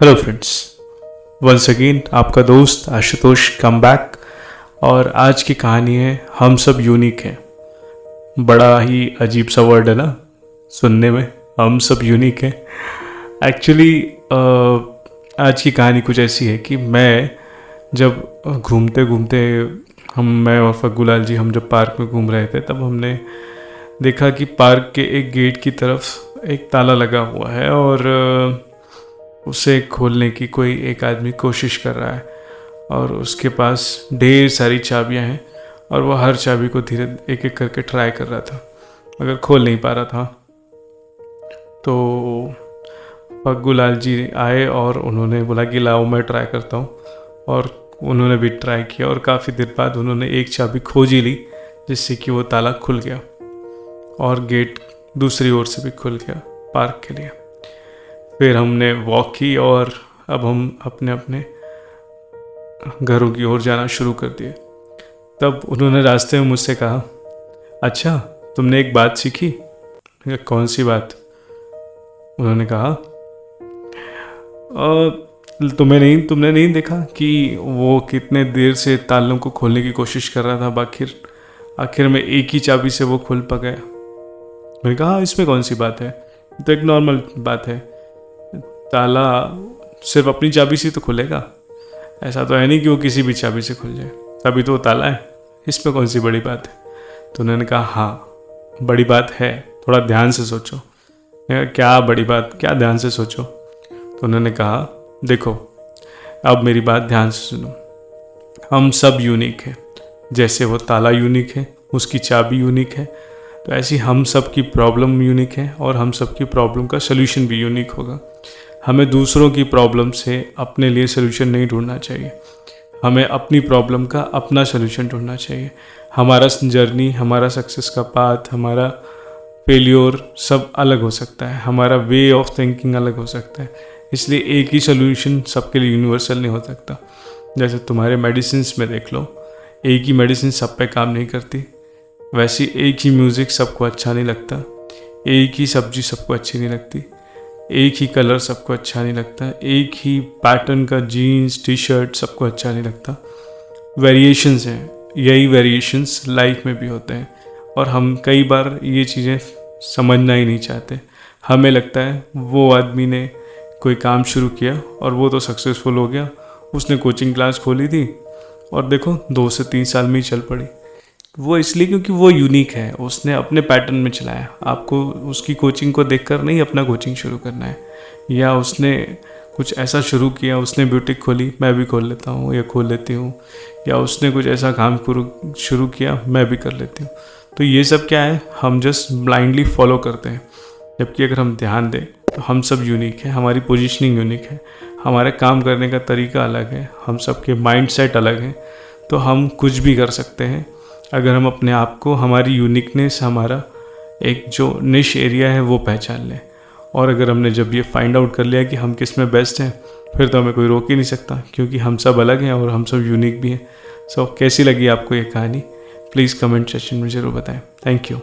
Hello friends once again आपका दोस्त Ashutosh come back और आज की कहानी है, हम सब यूनिक हैं. बड़ा ही अजीब सा वर्ड है ना, सुनने में, हम सब यूनिक हैं. एक्चुअली आज की कहानी कुछ ऐसी है कि मैं जब घूमते घूमते हम, मैं और फग्गूलाल जी, हम जब पार्क में घूम रहे थे, तब हमने देखा कि पार्क के एक गेट की तरफ़ एक ताला लगा हुआ है और उसे खोलने की कोई एक आदमी कोशिश कर रहा है और उसके पास ढेर सारी चाबियाँ हैं और वह हर चाबी को धीरे एक एक करके ट्राई कर रहा था, मगर खोल नहीं पा रहा था। तो पग्गू लाल जी आए और उन्होंने बोला कि लाओ मैं ट्राई करता हूँ, और उन्होंने भी ट्राई किया और काफ़ी देर बाद उन्होंने एक चाबी खोज ही ली, जिससे कि वो ताला खुल गया और गेट दूसरी ओर से भी खुल गया, पार्क के लिए। फिर हमने वॉक की और अब हम अपने अपने घरों की ओर जाना शुरू कर दिए। तब उन्होंने रास्ते में मुझसे कहा अच्छा तुमने एक बात सीखी? कौन सी बात? उन्होंने कहा तुम्हें नहीं तुमने नहीं देखा कि वो कितने देर से तालों को खोलने की कोशिश कर रहा था? आखिर आखिर में एक ही चाबी से वो खुल पा गया। मैंने कहा हाँ, इसमें कौन सी बात है? तो एक नॉर्मल बात है। ताला सिर्फ़ अपनी चाबी से तो खुलेगा। ऐसा तो है नहीं कि वो किसी भी चाबी से खुल जाए। तभी तो वो ताला है। इसमें कौन सी बड़ी बात है? तो उन्होंने कहा हाँ बड़ी बात है। थोड़ा ध्यान से सोचो। क्या बड़ी बात? क्या ध्यान से सोचो? तो उन्होंने कहा, देखो, अब मेरी बात ध्यान से सुनो। हम सब यूनिक हैं। जैसे वो ताला यूनिक है, उसकी चाबी यूनिक है तो ऐसी हम सब की प्रॉब्लम यूनिक है और हम सब की प्रॉब्लम का सोल्यूशन भी यूनिक होगा। हमें दूसरों की प्रॉब्लम से अपने लिए सोल्यूशन नहीं ढूंढना चाहिए। हमें अपनी प्रॉब्लम का अपना सोल्यूशन ढूंढना चाहिए। हमारा जर्नी हमारा सक्सेस का पाथ हमारा फेल्योर सब अलग हो सकता है। हमारा वे ऑफ़ थिंकिंग अलग हो सकता है। इसलिए एक ही सोल्यूशन सबके लिए यूनिवर्सल नहीं हो सकता। जैसे तुम्हारे मेडिसिन में देख लो, एक ही मेडिसिन सब पे काम नहीं करती। वैसे एक ही म्यूज़िक सबको अच्छा नहीं लगता। एक ही सब्ज़ी सबको अच्छी नहीं लगती। एक ही कलर सबको अच्छा नहीं लगता, एक ही पैटर्न का जीन्स टी शर्ट सबको अच्छा नहीं लगता। वेरिएशंस हैं, यही वेरिएशंस लाइफ में भी होते हैं। और हम कई बार ये चीज़ें समझना ही नहीं चाहते। हमें लगता है वो आदमी ने कोई काम शुरू किया और वो तो सक्सेसफुल हो गया, उसने कोचिंग क्लास खोली थी। और देखो, दो से तीन साल में ही चल पड़ी। वो इसलिए क्योंकि वो यूनिक है। उसने अपने पैटर्न में चलाया। आपको उसकी कोचिंग को देखकर नहीं, अपना कोचिंग शुरू करना है। या उसने कुछ ऐसा शुरू किया, उसने ब्यूटिक खोली, मैं भी खोल लेता हूँ या खोल लेती हूँ। या उसने कुछ ऐसा काम शुरू किया, मैं भी कर लेती हूँ। तो ये सब क्या है? हम जस्ट ब्लाइंडली फॉलो करते हैं। जबकि अगर हम ध्यान दें तो हम सब यूनिक है। हमारी पोजिशनिंग यूनिक है। हमारे काम करने का तरीका अलग है। हम सब के माइंड सेट अलग हैं। तो हम कुछ भी कर सकते हैं। अगर हम अपने आप को हमारी यूनिकनेस हमारा एक जो निश एरिया है वो पहचान लें। और अगर हमने जब ये फाइंड आउट कर लिया कि हम किसमें बेस्ट हैं फिर तो हमें कोई रोक ही नहीं सकता क्योंकि हम सब अलग हैं और हम सब यूनिक भी हैं। सो so, कैसी लगी आपको ये कहानी? प्लीज़ कमेंट सेक्शन में ज़रूर बताएँ। Thank you